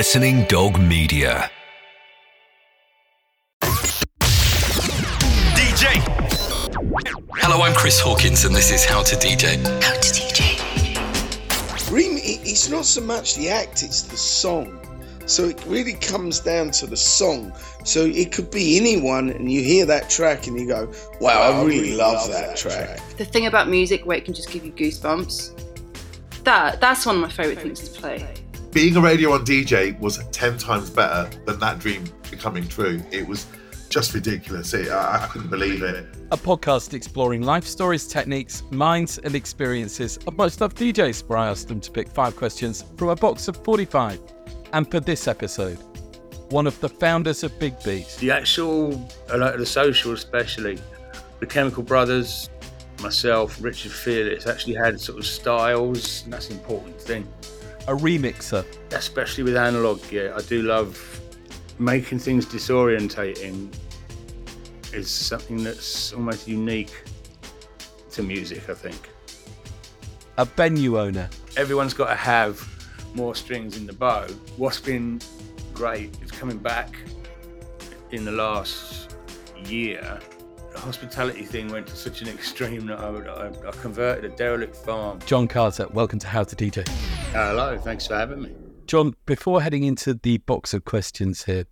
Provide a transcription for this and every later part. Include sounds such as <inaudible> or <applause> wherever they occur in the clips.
Listening Dog Media. DJ. Hello, I'm Chris Hawkins, and this is How to DJ. How to DJ. Reem, it's not so much the act, it's the song. So it really comes down to the song. So it could be anyone, and you hear that track and you go, wow, I really love that track. The thing about music where it can just give you goosebumps. That that's one of my favourite things to play. Being a radio on DJ was 10 times better than that dream becoming true. It was just ridiculous. It, I, I couldn't believe it. a podcast exploring life stories, techniques, minds, and experiences of most of DJs, where I asked them to pick five questions from a box of 45. And for this episode, one of the founders of Big Beat, The actual, I like the social especially, the Chemical Brothers, myself, Richard Fearless actually had sort of styles, and that's an important thing. A remixer, Especially with analog gear, I do love making things disorientating. Is something that's almost unique to music, I think. a venue owner, everyone's got to have more strings in the bow. What's been great is coming back in the last year. The hospitality thing went to such an extreme that I, I, I converted a derelict farm. Jon Carter. Welcome to How to DJ. Hello, thanks for having me. Jon, before heading into the box of questions here,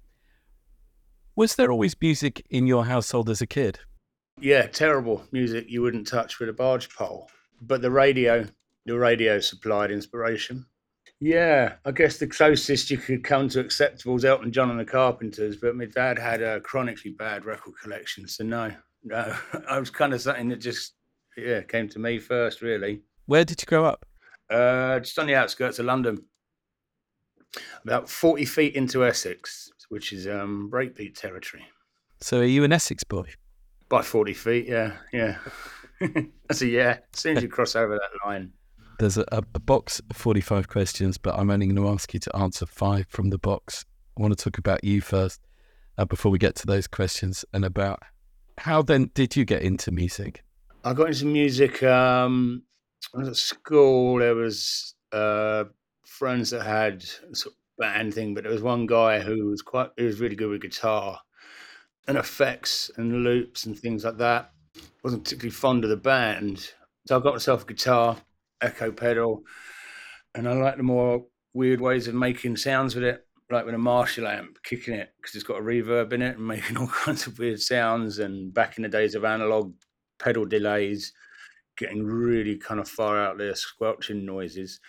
was there always music in your household as a kid? Yeah, terrible music you wouldn't touch with a barge pole. But the radio, the radio supplied inspiration. Yeah, I guess the closest you could come to acceptable is Elton John and the Carpenters, but my dad had a chronically bad record collection, so no, no. <laughs> I was kind of something that just, yeah, came to me first, really. Where did you grow up? Uh, just on the outskirts of London, about 40 feet into Essex, which is um, breakbeat territory. So are you an Essex boy? By 40 feet, yeah, yeah. <laughs> That's a yeah. As soon as you cross over that line. There's a, a, box of 45 questions, but I'm only going to ask you to answer five from the box. I want to talk about you first uh, before we get to those questions and about how then did you get into music? I got into music um, I was at school. There was uh, friends that had sort of band thing, but there was one guy who was quite, who was really good with guitar and effects and loops and things like that. wasn't particularly fond of the band, so I got myself a guitar, echo pedal, and I like the more weird ways of making sounds with it, like with a Marshall amp, kicking it because it's got a reverb in it and making <laughs> all kinds of weird sounds. And back in the days of analog pedal delays, getting really kind of far out there, squelching noises.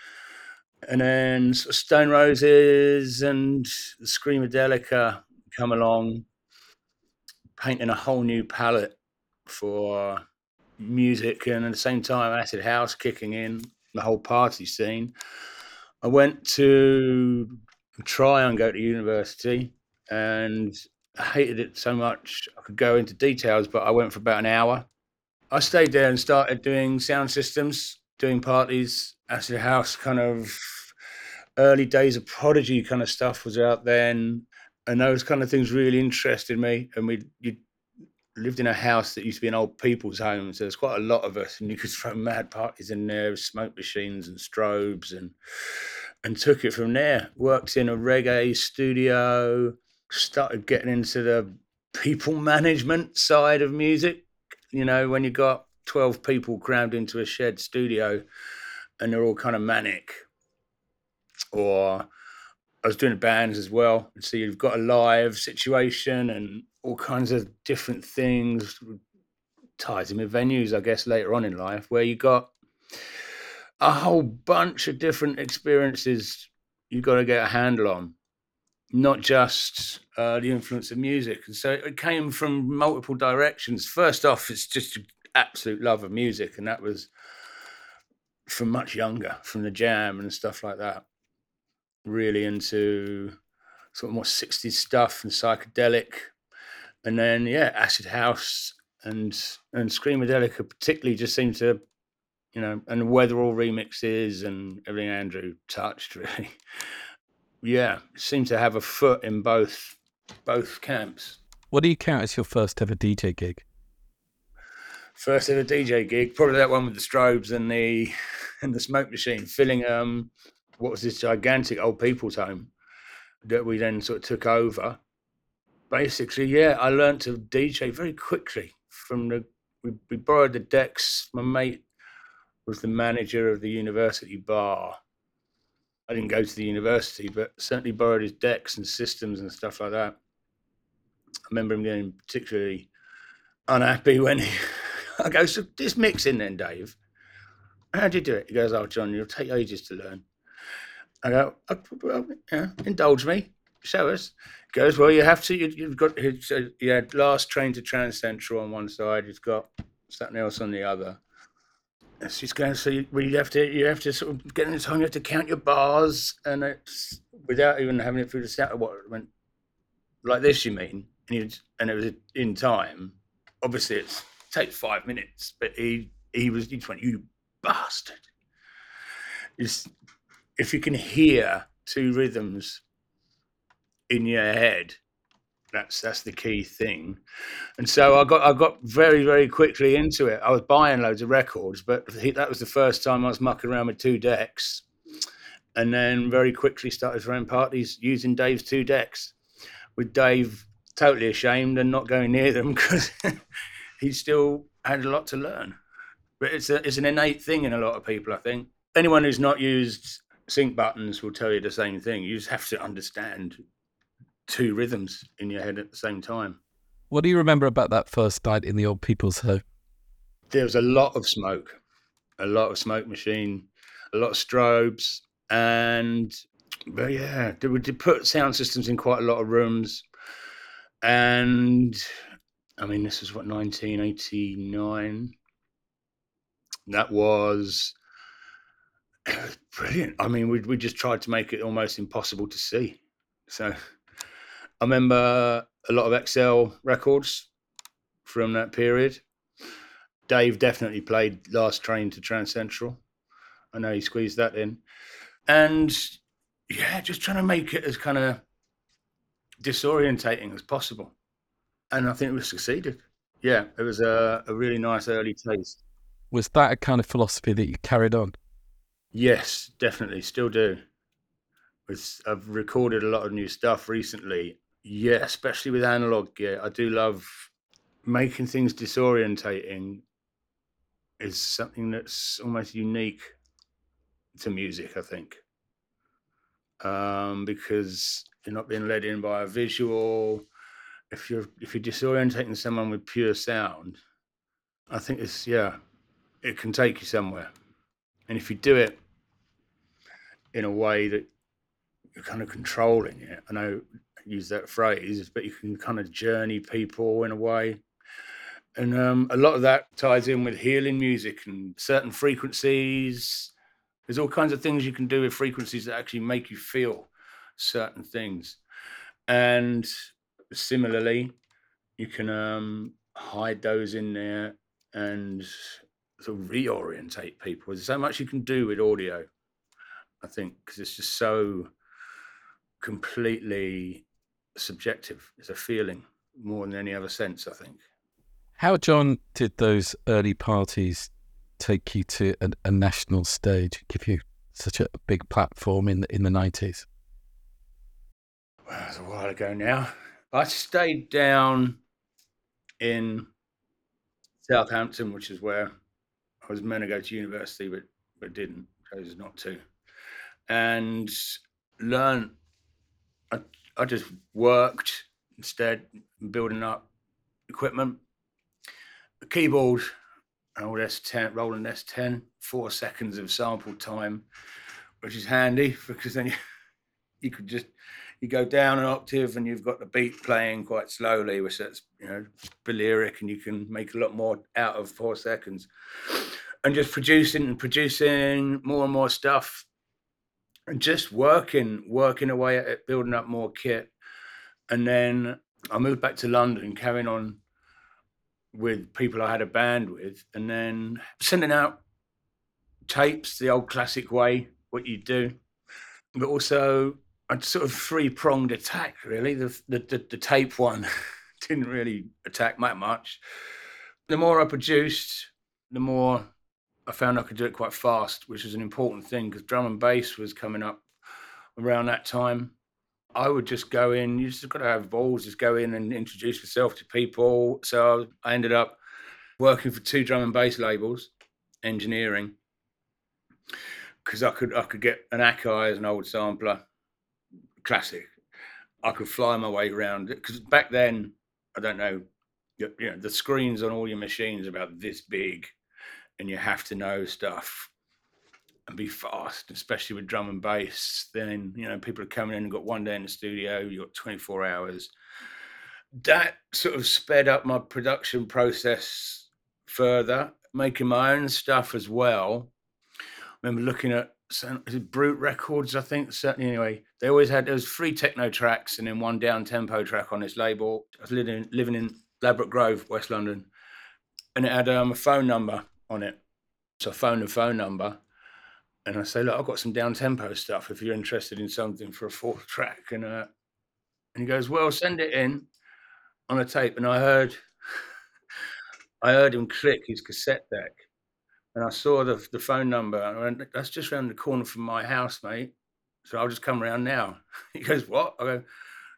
And then Stone Roses and Screamadelica come along, painting a whole new palette for music, and at the same time, acid house kicking in, the whole party scene. I went to try and go to university, and I hated it so much. I could go into details, but I went for about an hour. I stayed there and started doing sound systems, doing parties, acid house kind of early days of prodigy kind of stuff was out then. And those kind of things really interested me. And we you lived in a house that used to be an old people's home. So there's quite a lot of us. And you could <laughs> throw mad parties in there smoke machines and strobes and and took it from there. Worked in a reggae studio. Started getting into the people management side of music you know when you got 12 people crammed into a shed studio and they're all kind of manic or I was doing bands as well. So you've got a live situation and all kinds of different things ties in with venues, I guess, later on in life, where you got a whole bunch of different experiences you've got to get a handle on, not just uh, the influence of music. And so it came from multiple directions. First off, it's just absolute love of music, and that was from much younger, from the jam and stuff like that really into sort of more 60s stuff and psychedelic. And then, yeah, acid house and and Screamadelica particularly just seemed to, you know, and the Weatherall remixes and everything Andrew touched <laughs> really. Yeah, seemed to have a foot in both both camps. What do you count as your first ever DJ gig? First ever DJ gig, probably that one with the strobes and the <laughs> and the smoke machine, filling um what was this gigantic old people's home that we then sort of took over. Basically, yeah, I learned to DJ very quickly from the. We, we borrowed the decks. My mate was the manager of the university bar. I didn't go to the university, but certainly borrowed his decks and systems and stuff like that. I remember him getting particularly unhappy when he, <laughs> I go, so this mixing then, Dave. How do you do it? He goes, oh, Jon, you'll take ages to learn. I go, oh, well, yeah, indulge me, show us. He goes, well, you have to. You, have got. You had last train to Trancentral on one side. You've got something else on the other. She's going, so you, well, you have to. You have to sort of get in the time. You have to count your bars, and it's without even having it through the sound. What went like this? You mean? And, you, and it was in time. Obviously, it takes five minutes, but he he was. He just went, you bastard. It's, if you can hear two rhythms in your head, that's that's the key thing. And so I got I got very very quickly into it. I was buying loads of records, but that was the first time I was mucking around with two decks, and then very quickly started throwing parties using Dave's two decks, with Dave totally ashamed and not going near them <laughs> because he still had a lot to learn. But it's a, it's an innate thing in a lot of people, I think. Anyone who's not used sync buttons will tell you the same thing. You just have to understand two rhythms in your head at the same time. What do you remember about that first night in the old people's home? There was a lot of smoke, a lot of smoke machine, a lot of strobes, and but yeah, they would put sound systems in quite a lot of rooms, and I mean this was what 1989 that was <clears throat> brilliant. I mean, we we just tried to make it almost impossible to see. So I remember a lot of XL records from that period. Dave definitely played Last Train to Trancentral. I know he squeezed that in. And yeah, just trying to make it as kind of disorientating as possible. And I think we succeeded. Yeah, it was a, a really nice early taste. Was that a kind of philosophy that you carried on? Yes, definitely, still do. I've recorded a lot of new stuff recently. Yeah, especially with analog gear. I do love making things disorientating. Is something that's almost unique to music, I think, um, because you're not being led in by a visual. If you're if you're disorientating someone with pure sound, I think it's yeah, it can take you somewhere. And if you do it in a way that you're kind of controlling it, I know I use that phrase, but you can kind of journey people in a way. And um, a lot of that ties in with healing music and certain frequencies. There's all kinds of things you can do with frequencies that actually make you feel certain things. And similarly, you can um, hide those in there and sort of reorientate people. There's so much you can do with audio, I think, because it's just so completely subjective. It's a feeling more than any other sense, I think. How, Jon, did those early parties take you to a, a national stage, give you such a big platform in the, in the 90s? Well, it's a while ago now. I stayed down in Southampton, which is where I was meant to go to university, but but didn't. Chose not to, and learn. I I just worked instead, building up equipment, a keyboard, old S10, Roland S10, four seconds of sample time, which is handy because then <laughs> you, you could just you go down an octave and you've got the beat playing quite slowly, which that's you know Balearic, and you can make a lot more out of four seconds. And just producing and producing more and more stuff and just working working away at it building up more kit. And then i moved back to london carrying on with people i had a band with and then sending out tapes the old classic way what you do. But also a sort of three pronged attack really. The, the the, the tape one <laughs> didn't really attack that much. The more i produced the more I found I could do it quite fast, which is an important thing because drum and bass was coming up around that time. I would just go in. You just got to have balls. Just go in and introduce yourself to people. So I ended up working for two drum and bass labels, engineering, because I could I could get an Akai as an old sampler, classic. I could fly my way around because back then I don't know, you know, the screens on all your machines about this big, and you have to know stuff and be fast, especially with drum and bass. Then you know people are coming in and got one day in the studio, you got 24 hours. That sort of sped up my production process further, making my own stuff as well. I remember looking at Brute Records, I think. Certainly, anyway, they always had there was three techno tracks and then one down tempo track on this label. I was living living in Ladbroke Grove, West London, and it had um, a phone number on it. So I phoned the phone number, and I say, look, I've got some down tempo stuff. If you're interested in something for a fourth <laughs> track, and uh, and he goes, well, send it in on a tape. And I heard, <laughs> I heard him click his cassette deck, and I saw the the phone number. And I went, that's just around the corner from my house, mate. So I'll just come around now. <laughs> He goes, what? I go,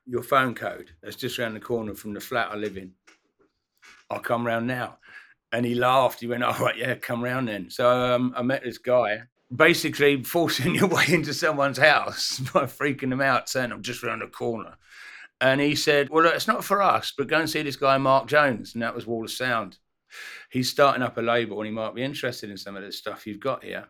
your phone code. That's just around the corner from the flat I live in. I'll come round now. And he laughed. He went, all right, yeah, come round then. So um, I met this guy, basically <laughs> forcing your way into someone's house <laughs> by freaking them out, saying, I'm just round the corner. And he said, well, it's not for us, but go and see this guy, Mark Jones. And that was Wall of Sound. He's starting up a label and he might be interested in some of this stuff you've got here.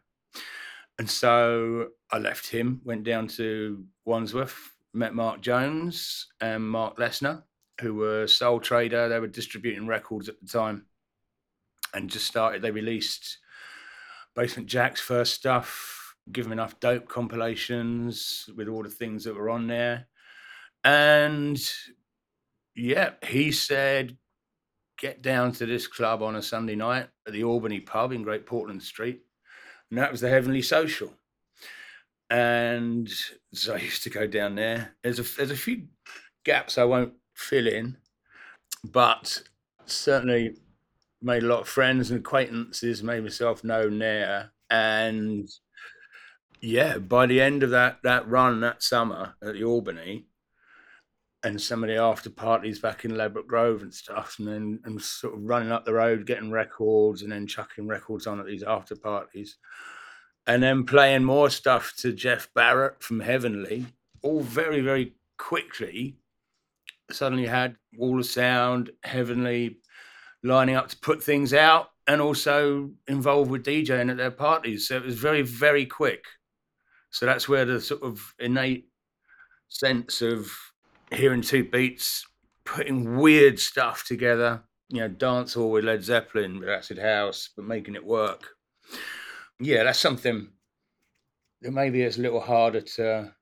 And so I left him, went down to Wandsworth, met Mark Jones and Mark Lesnar, who were Soul Trader. They were distributing records at the time and just started. They released Basement Jaxx's first stuff, Give Him Enough Dope compilations with all the things that were on there. And yeah, he said, get down to this club on a Sunday night at the Albany pub in Great Portland Street. And that was the Heavenly Social. And so I used to go down there. There's a there's a few gaps I won't fill in, but certainly made a lot of friends and acquaintances, made myself known there. And yeah, by the end of that that run that summer at the Albany, and some of the after parties back in Ladbroke Grove and stuff, and then and sort of running up the road, getting records, and then chucking records on at these after parties, and then playing more stuff to Jeff Barrett from Heavenly, all very very quickly. Suddenly had Wall of Sound, Heavenly, lining up to put things out, and also involved with DJing at their parties. So it was very very quick. So that's where the sort of innate sense of hearing two beats, putting weird stuff together, you know, dance hall with Led Zeppelin, with acid house, but making it work. Yeah, that's something that maybe it's a little harder to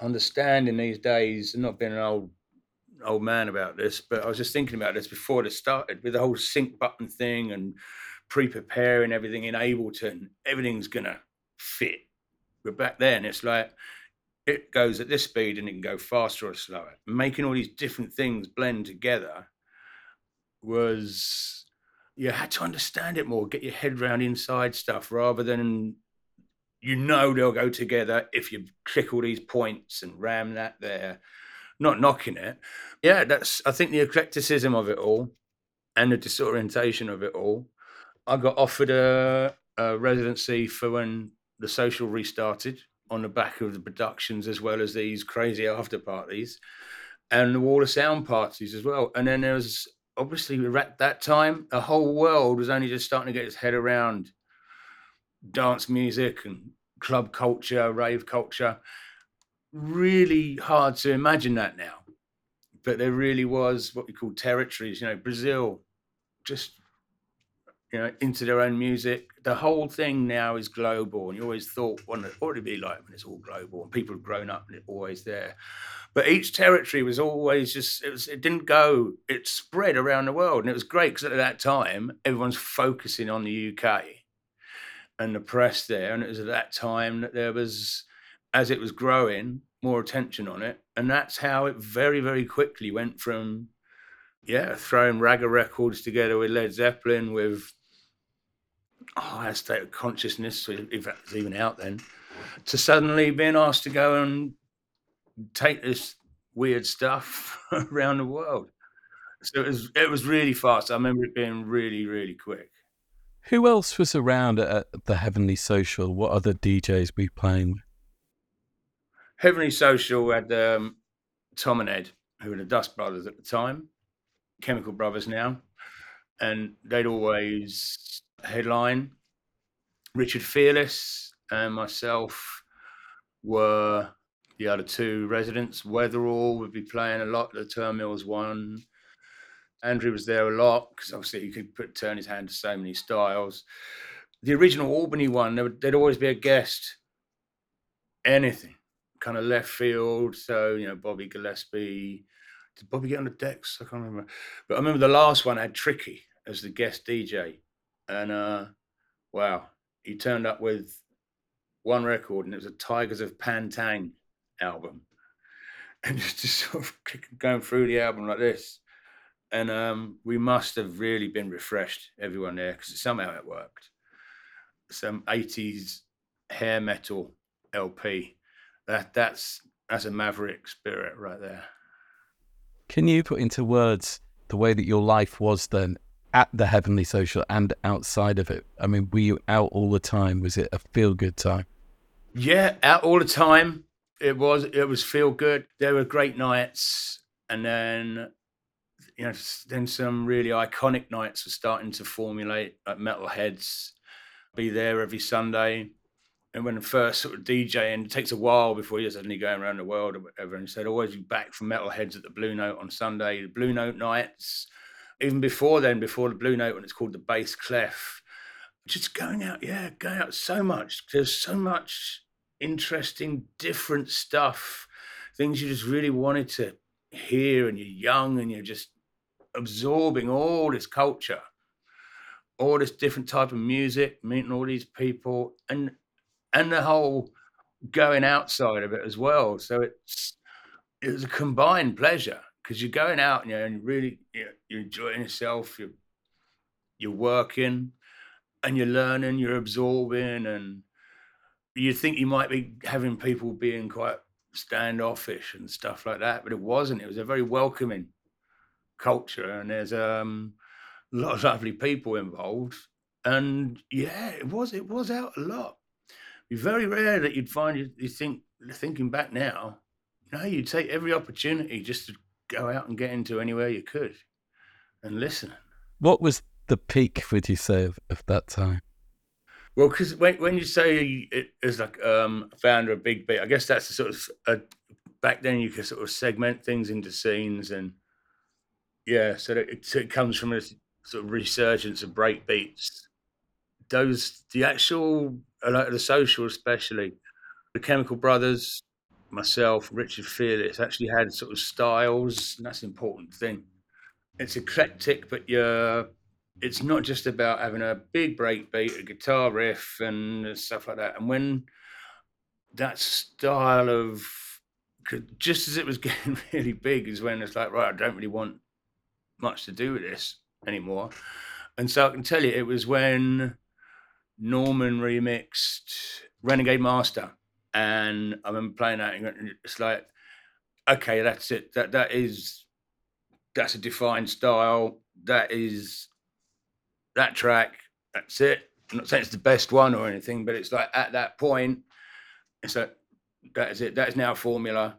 understand in these days. not being an old old man about this, but I was just thinking about this before this started with the whole sync button thing and pre-preparing everything in Ableton. Everything's gonna fit. But back then, it's like it goes at this speed and it can go faster or slower. Making all these different things blend together was you had to understand it more, get your head around inside stuff rather than you know they'll go together if you click all these points and ram that there. Not knocking it. Yeah, that's I think the eclecticism of it all and the disorientation of it all. I got offered a, a residency for when the social restarted on the back of the productions as well as these crazy after parties and the wall of sound parties as well. And then there was obviously at that time, the whole world was only just starting to get its head around dance music and club culture, rave culture. Really hard to imagine that now. But there really was what we call territories, you know, Brazil, just you know, into their own music. The whole thing now is global, and you always thought what it ought to be like when it's all global and people have grown up and it's always there. But each territory was always just it was it didn't go it spread around the world, and it was great because at that time everyone's focusing on the UK and the press there, and it was at that time that there was as it was growing more attention on it, and that's how it very very quickly went from yeah, throwing ragga records together with Led Zeppelin, with oh, higher state of consciousness, if that was even out then, to suddenly being asked to go and take this weird stuff <laughs> around the world. So it was it was really fast. I remember it being really really quick. Who else was around at the Heavenly Social? What other DJs were playing? Heavenly Social had um, Tom and Ed, who were the Dust Brothers at the time, Chemical Brothers now, and they'd always headline. Richard Fearless and myself were the other two residents. Weatherall would be playing a lot. The Turnmills one. Andrew was there a lot because obviously he could put turn his hand to so many styles. The original Albany one, there would, there'd always be a guest. Anything, kind of left field. So you know, Bobby Gillespie. Did Bobby get on the decks? I can't remember. But I remember the last one had Tricky as the guest DJ, and uh, wow, he turned up with one record, and it was a Tygers of Pan Tang album, <laughs> and just, just sort of <laughs> going through the album like this. And um, we must have really been refreshed, everyone there, because somehow it worked. Some 80s hair metal LP. That that's that's a maverick spirit right there. Can you put into words the way that your life was then at the Heavenly Social and outside of it? I mean, were you out all the time? Was it a feel good time? Yeah, out all the time. It was it was feel good. There were great nights, and then you know, then some really iconic nights were starting to formulate. Like Metalheadz, be there every Sunday. And when the first sort of DJ, and it takes a while before you're suddenly going around the world or whatever. And said, always be back from Metalheadz at the Blue Note on Sunday, the Blue Note nights. Even before then, before the Blue Note, when it's called the Bass Clef, just going out, yeah, going out so much. There's so much interesting, different stuff, things you just really wanted to hear, and you're young and you're just absorbing all this culture, all this different type of music, meeting all these people, and and the whole going outside of it as well. So it's it was a combined pleasure because you're going out and you're really you know, you're enjoying yourself. You're you're working and you're learning. You're absorbing, and you think you might be having people being quite standoffish and stuff like that, but it wasn't. It was a very welcoming culture, and there's um, a lot of <laughs> lovely people involved. And yeah, it was it was out a lot. It's very rare that you'd find you, you think thinking back now, no, you'd take every opportunity just to go out and get into anywhere you could and listen. What was the peak, would you say, of, of that time? Well, because when, when you say it is like um, founder of Big Beat, I guess that's a sort of a, back then you could sort of segment things into scenes and yeah, so it, so it comes from a sort of resurgence of break beats. Those the actual like the social, especially the Chemical Brothers, myself, Richard Fearless, actually had sort of styles, and that's an important thing. It's eclectic, but you're it's not just about having a big break beat, a guitar riff, and stuff like that. And when that style of just as it was <laughs> getting really big, is when it's like, right, I don't really want much to do with this anymore. And so I can tell you, it was when Norman remixed Renegade Master, and I remember playing that, and it's like, okay, that's it. That that is that's a defined style. That is that track. That's it. I'm not saying it's the best one or anything, but it's like at that point, it's like that is it. That is now formula,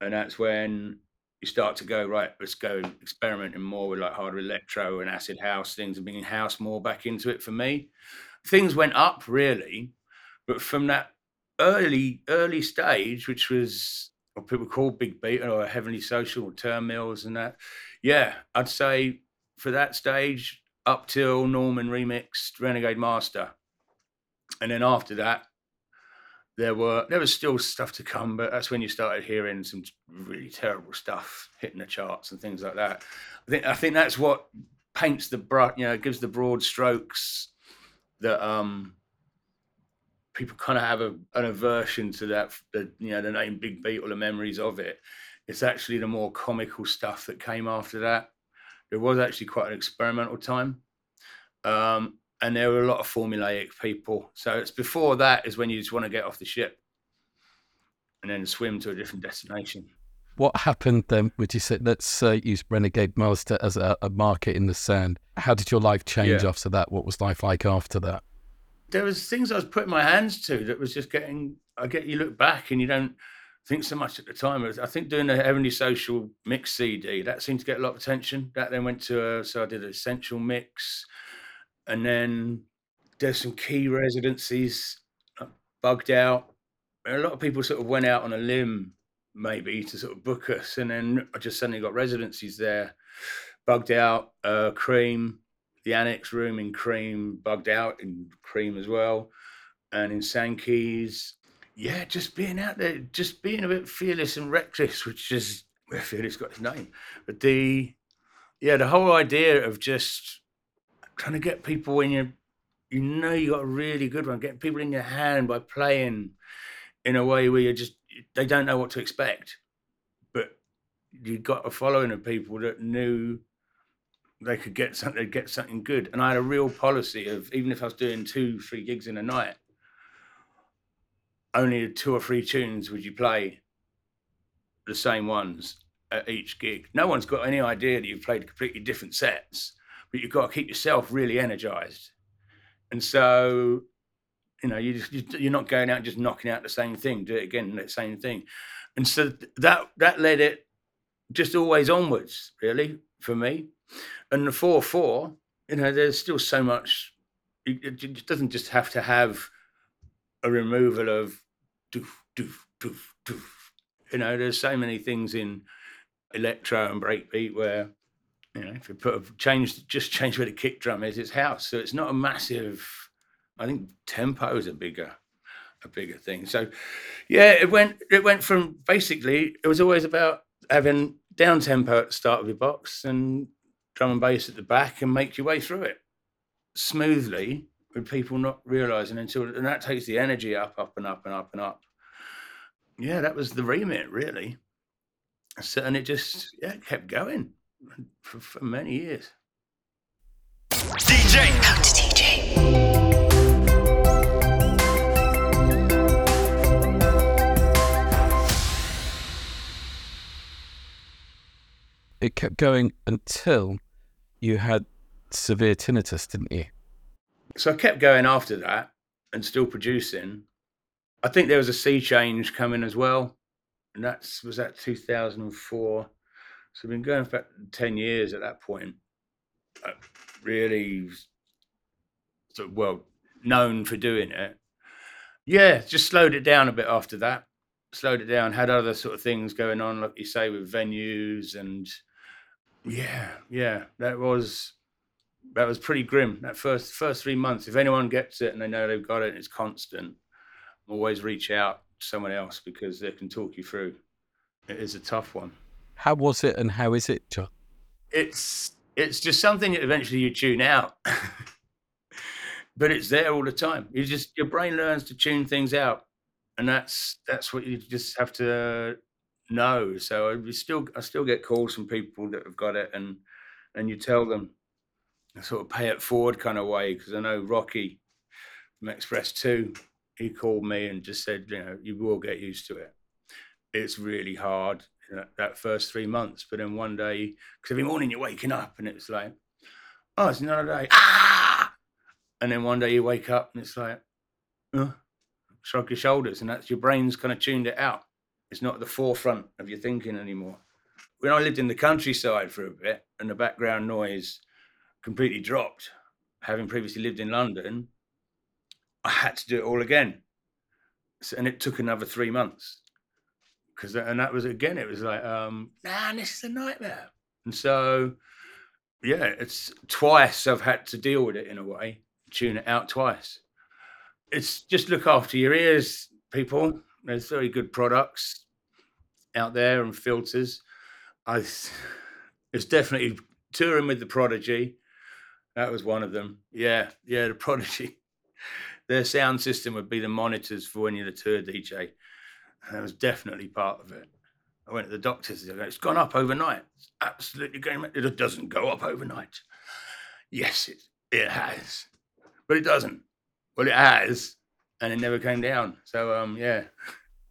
and that's when you start to go right. Let's go experimenting more with like harder electro and acid house things, and bringing house more back into it for me. Things went up really, but from that early early stage, which was what people call big beat or heavenly social or Turnmills and that, yeah, I'd say for that stage up till Norman remixed Renegade Master, and then after that, there were there was still stuff to come, but that's when you started hearing some really terrible stuff hitting the charts and things like that. I think I think that's what paints the broad, you know, gives the broad strokes that um people kind of have a, an aversion to that the you know the name Big Beat or the memories of it. It's actually the more comical stuff that came after that. It was actually quite an experimental time. Um, and there were a lot of formulaic people. So it's before that is when you just want to get off the ship. and then swim to a different destination. What happened then? Would you say? Let's uh, use Renegade Master as a, a market in the sand. How did your life change Yeah. after that? What was life like after that? there was things I was putting my hands to that was just getting. I get you look back and you don't think so much at the time. I think doing the Heavenly Social mix CD that seemed to get a lot of attention. That then went to a, so I did an essential mix, and then there's some key residencies uh, bugged out. A lot of people sort of went out on a limb maybe to sort of book us, and then I just suddenly got residencies there, bugged out. Uh, Cream, the annex room in Cream, bugged out in Cream as well, and in Sankey's. Yeah, just being out there, just being a bit fearless and reckless, which is <laughs> where fearless got his name. But the yeah, the whole idea of just trying to get people when you you know you got a really good one, getting people in your hand by playing in a way where you just they don't know what to expect, but you got a following of people that knew they could get something, they'd get something good. And I had a real policy of even if I was doing two, three gigs in a night, only two or three tunes would you play the same ones at each gig. No one's got any idea that you've played completely different sets, but you've got to keep yourself really energized. And so, you know, you just you- you're not going out and just knocking out the same thing, do it again, the same thing. And so that that led it just always onwards, really, for me. And the four four, you know, there's still so much. It it doesn't just have to have a removal of doof doof doof doof. You know, there's so many things in electro and breakbeat where you know if you put a change just change where the kick drum is, it's house. So it's not a massive. I think tempo is a bigger a bigger thing. So yeah, it went it went from basically it was always about having down tempo at the start of your box and drum and bass at the back and make your way through it smoothly with people not realizing until and that takes the energy up, up and up and up and up. Yeah, that was the remit really. So and it just yeah kept going <laughs> for, for many years. DJ. Go to DJ. It kept going until you had severe tinnitus, didn't you? so I kept going after that and still producing. I think there was a sea change coming as well, and that was that 2004. So I've been going for 10 years at that point. Uh, really, sort of, well, known for doing it. Yeah, just slowed it down a bit after that. Slowed it down. Had other sort of things going on, like you say, with venues and yeah, yeah, that was that was pretty grim. That first first three months. If anyone gets it and they know they've got it, it's constant. Always reach out to someone else because they can talk you through. It is a tough one. How was it and how is it, Jon? It's it's just something that eventually you tune out, <laughs> but it's there all the time. You just your brain learns to tune things out, and that's that's what you just have to know. So I still I still get calls from people that have got it, and and you tell them a sort of pay it forward kind of way because I know Rocky from X-Press 2, he called me and just said, you know, you will get used to it. It's really hard that first three months, but then one day, because every morning you're waking up and it's like, oh, it's another day, ah, and then one day you wake up and it's like, uh, shrug your shoulders, and that's your brain's kind of tuned it out. It's not at the forefront of your thinking anymore. When I lived in the countryside for a bit and the background noise completely dropped, having previously lived in London, I had to do it all again. So, and it took another three months. Because and that was again, it was like, um, nah, this is a nightmare. And so yeah, it's twice I've had to deal with it in a way, tune it out twice. It's just look after your ears, people. There's very good products out there and filters. I it's definitely touring with the Prodigy. That was one of them. Yeah, yeah, the Prodigy. <laughs> Their sound system would be the monitors for when you're the tour DJ. And that was definitely part of it. I went to the doctors. They go, it's gone up overnight. It's absolutely going. It doesn't go up overnight. Yes, it it has, but it doesn't. Well, it has, and it never came down. So um, yeah,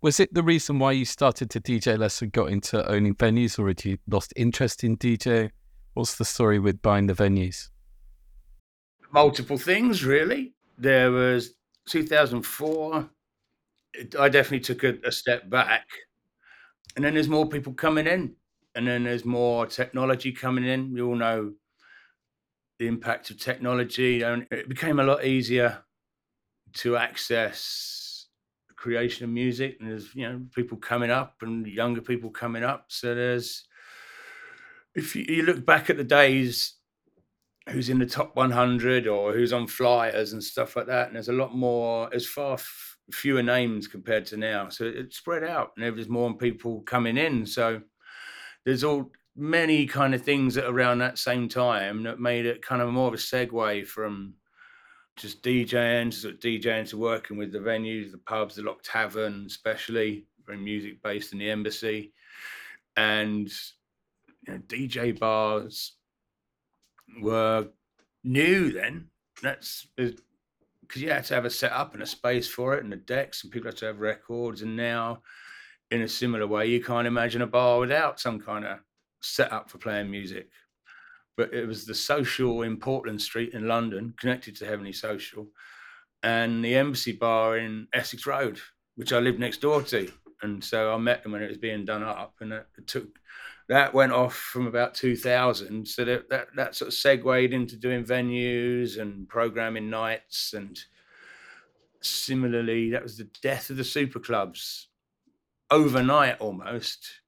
Was it the reason why you started to DJ less and got into owning venues, or had you lost interest in DJ? What's the story with buying the venues? multiple things really. There was 2004. I definitely took a, a step back, and then there's more people coming in, and then there's more technology coming in. We all know the impact of technology, and it became a lot easier to access creation of music. And there's you know people coming up and younger people coming up. So there's if you, you look back at the days who's in the top 100 or who's on flyers and stuff like that. And there's a lot more, there's far f- fewer names compared to now. So it spread out and there's more people coming in. So there's all many kind of things that around that same time that made it kind of more of a segue from just DJing sort of DJing to working with the venues, the pubs, the Lock Tavern, especially very music based in the embassy, and you know, DJ bars were new then. That's because you had to have a setup and a space for it and the decks, and people had to have records. And now, in a similar way, you can't imagine a bar without some kind of setup for playing music. But it was the social in Portland Street in London, connected to Heavenly Social, and the Embassy Bar in Essex Road, which I lived next door to. And so I met them when it was being done up, and it took that went off from about 2000 so that, that that sort of segued into doing venues and programming nights and similarly that was the death of the super clubs overnight almost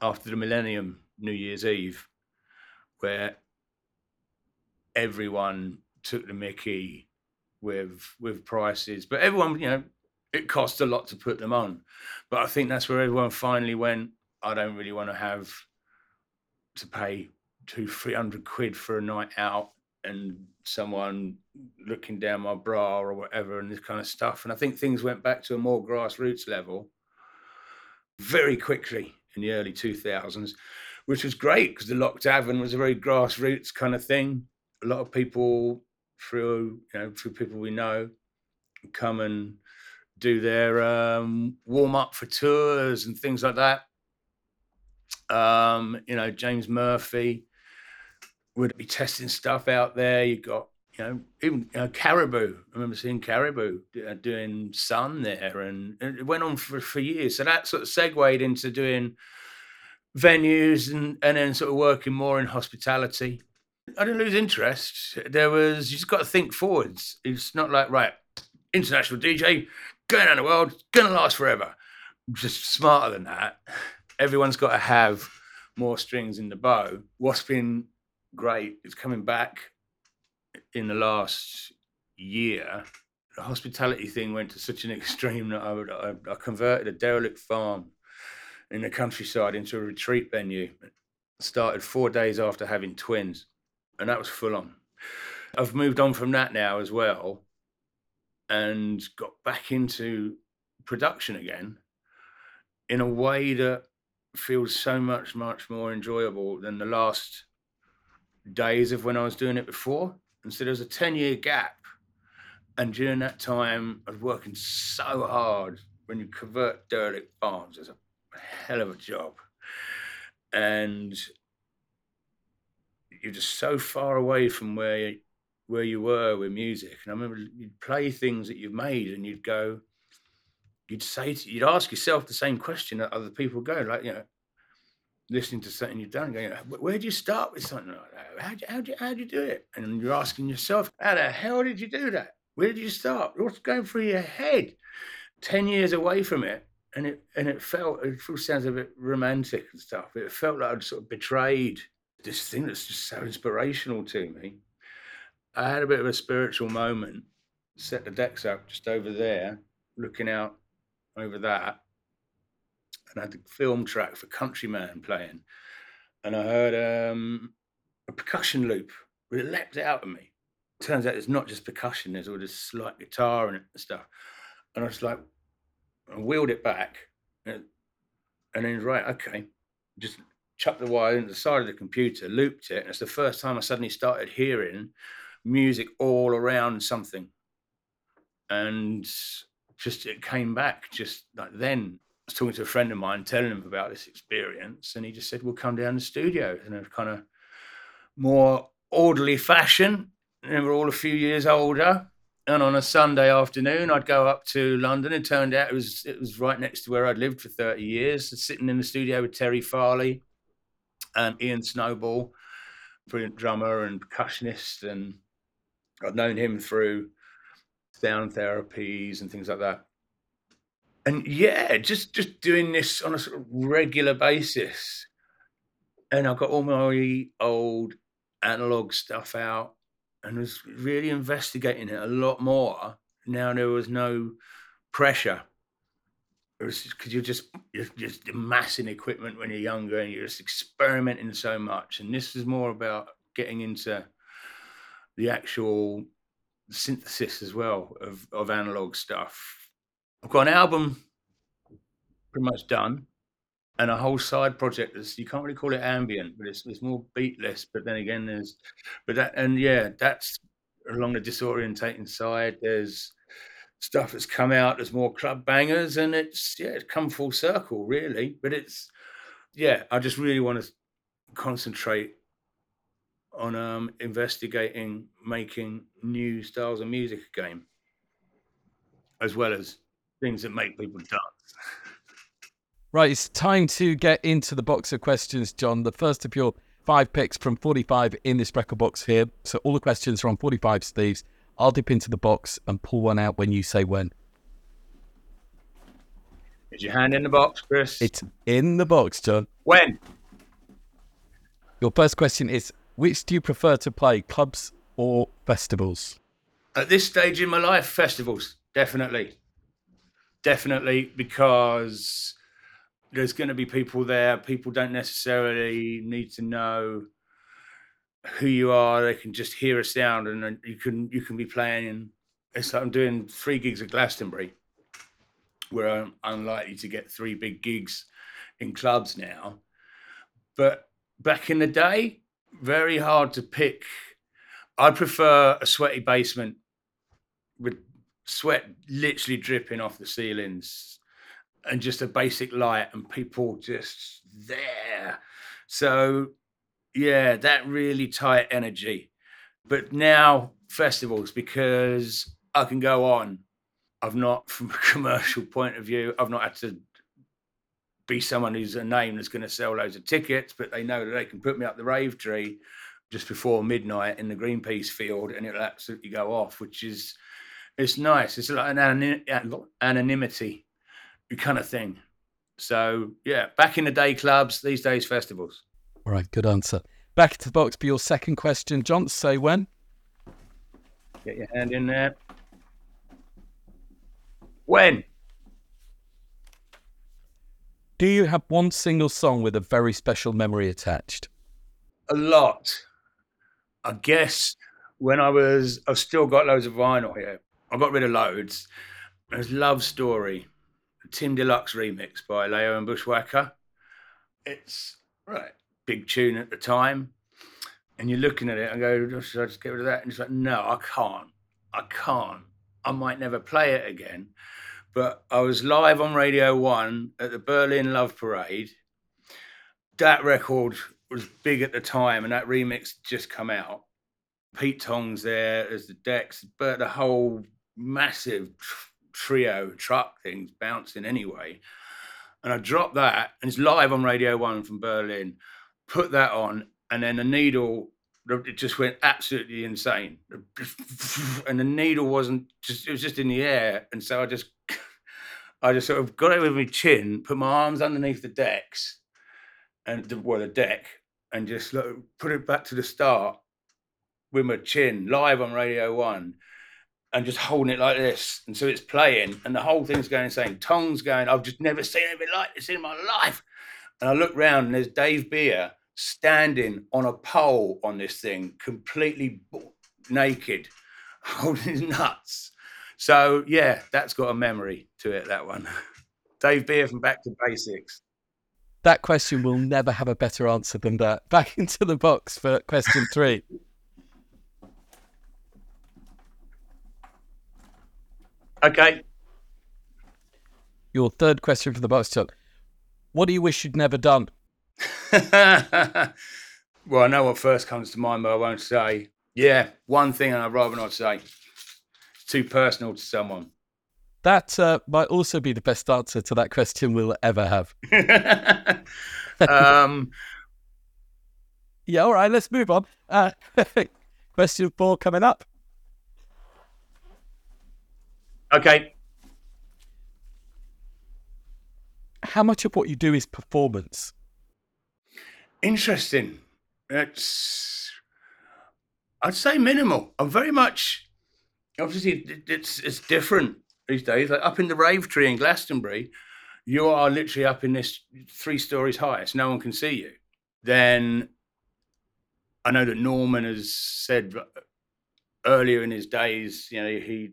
after the millennium new year's eve where everyone took the mickey with with prices. But everyone you know it cost a lot to put them on. But i think that's where everyone finally went i don't really want to have to pay two, three hundred quid for a night out and someone looking down my bra or whatever and this kind of stuff. And I think things went back to a more grassroots level very quickly in the early 2000s, which was great because the Lock Tavern was a very grassroots kind of thing. A lot of people through, you know, through people we know come and do their um, warm up for tours and things like that um, you know, James Murphy would be testing stuff out there. You got, you know, even uh, Caribou. I remember seeing Caribou uh, doing Sun there, and, and, it went on for, for years. So that sort of segued into doing venues and, and then sort of working more in hospitality. I didn't lose interest. There was, you just got to think forwards. It's not like, right, international DJ, going around the world, going to last forever. Just smarter than that everyone's got to have more strings in the bow. What's been great is coming back in the last year. The hospitality thing went to such an <laughs> extreme that I, I, I converted a derelict farm in the countryside into a retreat venue. Started four days after having twins, and that was full on. I've moved on from that now as well and got back into production again in a way that feels so much, much more enjoyable than the last days of when I was doing it before. And so there was a 10 year gap. And during that time, I was working so hard. When you convert derelict farms, it's a hell of a job. And you're just so far away from where where you were with music. And I remember you'd play things that you've made and you'd go, you'd say to, you'd ask yourself the same question that other people go like you know listening to something you've done going where do you start with something like that? How do how do how do you do it? And you're asking yourself how the hell did you do that? Where did you start? What's going through your head? 10 years away from it and it and it felt it sounds a bit romantic and stuff it felt like I'd sort of betrayed this thing that's just so inspirational to me. I had a bit of a spiritual moment set the decks up just over there looking out over that and I had the film track for Countryman playing. And I heard um, a percussion loop. But it leapt out of me. Turns out it's not just percussion, there's all this slight guitar and stuff. And I was like, I wheeled it back. And, and then, right, okay, just chucked the wire into the side of the computer, looped it. And it's the first time I suddenly started hearing music all around something. And just it came back just like then. I was talking to a friend of mine, telling him about this experience, and he just said, "We'll come down to the studio in a kind of more orderly fashion." And we're all a few years older, and on a Sunday afternoon, I'd go up to London. It turned out it was it was right next to where I'd lived for thirty years, sitting in the studio with Terry Farley and Ian Snowball, brilliant drummer and percussionist, and I'd known him through sound therapies and things like that. And yeah, just just doing this on a sort of regular basis. And I got all my old analog stuff out and was really investigating it a lot more. Now there was no pressure. It was because you're just you're just amassing equipment when you're younger and you're just experimenting so much. And this is more about getting into the actual synthesis as well of, of analog stuff. I've got an album pretty much done and a whole side project that's you can't really call it ambient, but it's it's more beatless. But then again, there's but that and yeah, that's along the disorientating side. There's stuff that's come out. There's more club bangers, and it's yeah, it's come full circle really. But it's yeah, I just really want to concentrate on um, investigating making new styles of music again, as well as things that make people dance. <laughs> Right, it's time to get into the box of questions, Jon. The first of your five picks from 45 in this record box here. So all the questions are on 45 Steve's. I'll dip into the box and pull one out when you say when. Is your hand in the box, Chris? It's in the box, Jon. when? Your first question is which do you prefer to play, clubs or festivals? At this stage in my life, festivals, definitely. Definitely, because there's going to be people there. People don't necessarily need to know who you are. They can just hear a sound, and you can you can be playing. It's like I'm doing three gigs at Glastonbury, where I'm unlikely to get three big gigs in clubs now. But back in the day, very hard to pick. I prefer a sweaty basement with sweat literally dripping off the ceilings and just a basic light and people just there. So yeah, that really tight energy. But now festivals because I can go on. I've not, from a <laughs> commercial point of view, I've not had to be someone who's a name that's going to sell loads of tickets, but they know that they can put me up the rave tree just before midnight in the Greenpeace field and it'll absolutely go off, which is it's nice. It's like an anonym, anonymity kind of thing. So yeah, back in the day clubs, these days festivals. All right, good answer. Back to the box for your second question, Jon. Say when. Get your hand in there. When? Do you have one single song with a very special memory attached? A lot. I guess when I was, I've still got loads of vinyl here. I got rid of loads. There's Love Story, Tim Deluxe remix by Layo and Bushwacka. It's right, big tune at the time. And you're looking at it and go, oh, should I just get rid of that? And it's like, no, I can't. I can't. I might never play it again. But I was live on Radio 1 at the Berlin Love Parade. That record was big at the time, and that remix just come out. Pete Tong's there as the decks, but the whole massive trio truck things bouncing anyway. And I dropped that, and it's live on Radio One from Berlin. Put that on, and then the needle it just went absolutely insane. And the needle wasn't just it was just in the air. And so I just <laughs> I just sort of got it with my chin, put my arms underneath the decks and the well the deck and just like, put it back to the start with my chin live on Radio One and just holding it like this. And so it's playing, and the whole thing's going insane. Tong's going, I've just never seen anything like this in my life. And I look round, and there's Dave Beer standing on a pole on this thing, completely naked, <laughs> holding his nuts. So, yeah, that's got a memory to it, that one. <laughs> Dave Beer from Back to Basics. That question will never have a better answer than that. <laughs> Back into the box for question three. Okay. Your third question for the box, Jon. What do you wish you'd never done? <laughs> well, I know what first comes to mind, but I won't say. Yeah, one thing, and I'd rather not say. It's too personal to someone. That uh, might also be the best answer to that question we'll ever have. <laughs> um, yeah, all right, let's move on. Uh, <laughs> question four coming up. Okay. How much of what you do is performance? Interesting. It's, I'd say minimal. I'm very much, obviously, it's it's different these days. Like up in the rave tree in Glastonbury, you are literally up in this three stories high, no one can see you. Then I know that Norman has said earlier in his days, you know, he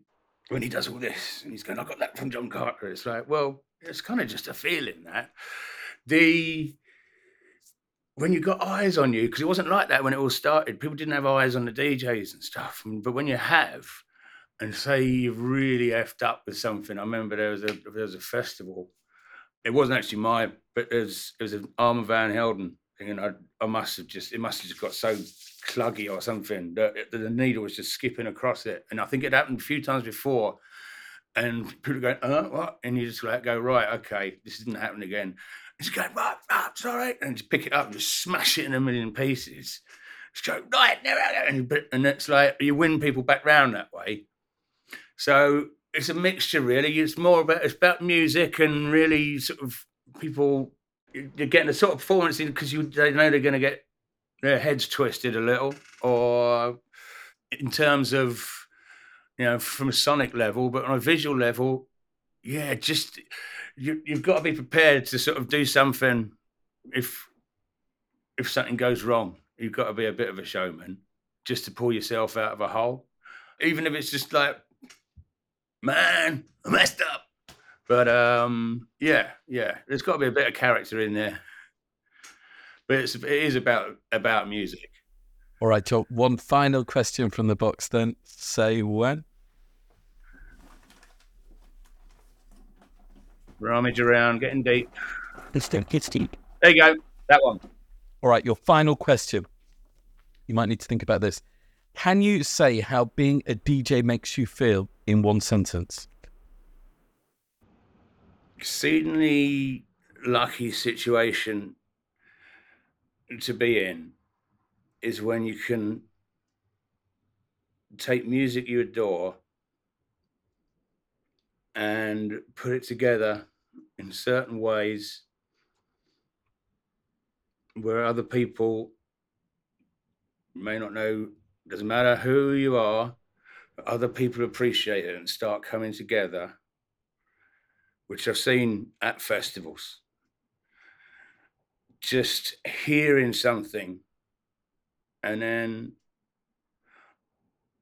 when he does all this and he's going, I got that from Jon Carter. It's like, well, it's kind of just a feeling that the when you got eyes on you, because it wasn't like that when it all started. People didn't have eyes on the DJs and stuff. But when you have, and say you've really effed up with something. I remember there was a there was a festival. It wasn't actually my, but it was it was an Armand Van Helden thing, and I, I must have just it must have just got so cluggy or something that the needle was just skipping across it. And I think it happened a few times before. And people go, oh, what? And you just like go, right, okay, this didn't happen again. And going, go, right, right, sorry. And just pick it up just smash it in a million pieces. Just go, right, no, and, and it's like you win people back round that way. So it's a mixture, really. It's more about it's about music and really sort of people. You're getting a sort of performance in because you they know they're going to get their heads twisted a little, or in terms of you know from a sonic level, but on a visual level, yeah, just you, you've got to be prepared to sort of do something if if something goes wrong. You've got to be a bit of a showman just to pull yourself out of a hole, even if it's just like man, I messed up. But um, yeah, yeah, there's got to be a bit of character in there. But it's, it is about about music. All right, Joe. One final question from the box. Then say when. Rummage around, getting deep. It's deep. It's deep. There you go. That one. All right, your final question. You might need to think about this. Can you say how being a DJ makes you feel in one sentence? Exceedingly lucky situation to be in is when you can take music you adore and put it together in certain ways where other people may not know doesn't matter who you are, other people appreciate it and start coming together, which I've seen at festivals. Just hearing something and then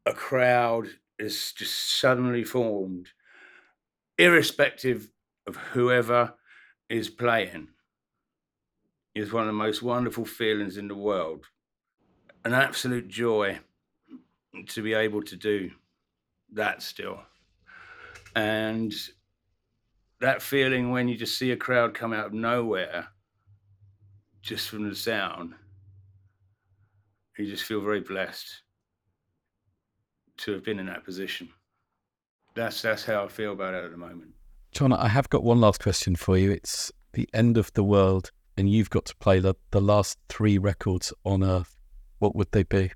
a crowd is just suddenly formed, irrespective of whoever is playing, is one of the most wonderful feelings in the world. An absolute joy to be able to do that still. And that feeling when you just see a crowd come out of nowhere just from the sound, you just feel very blessed to have been in that position. That's that's how I feel about it at the moment. Jon, I have got one last question for you. It's the end of the world, and you've got to play the, the last three records on Earth. What would they be?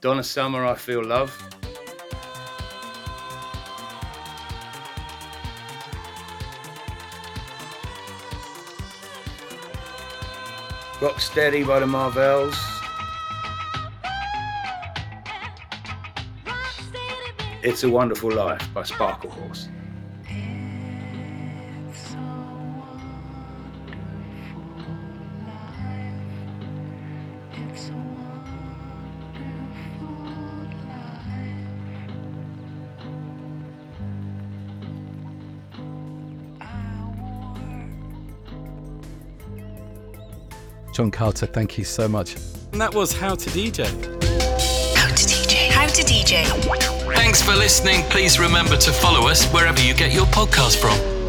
Donna Summer, I Feel Love. Rock Steady by the Marvels. It's a Wonderful Life by Sparklehorse. Jon Carter, thank you so much. And that was How to DJ. To DJ. Thanks for listening. Please remember to follow us wherever you get your podcast from.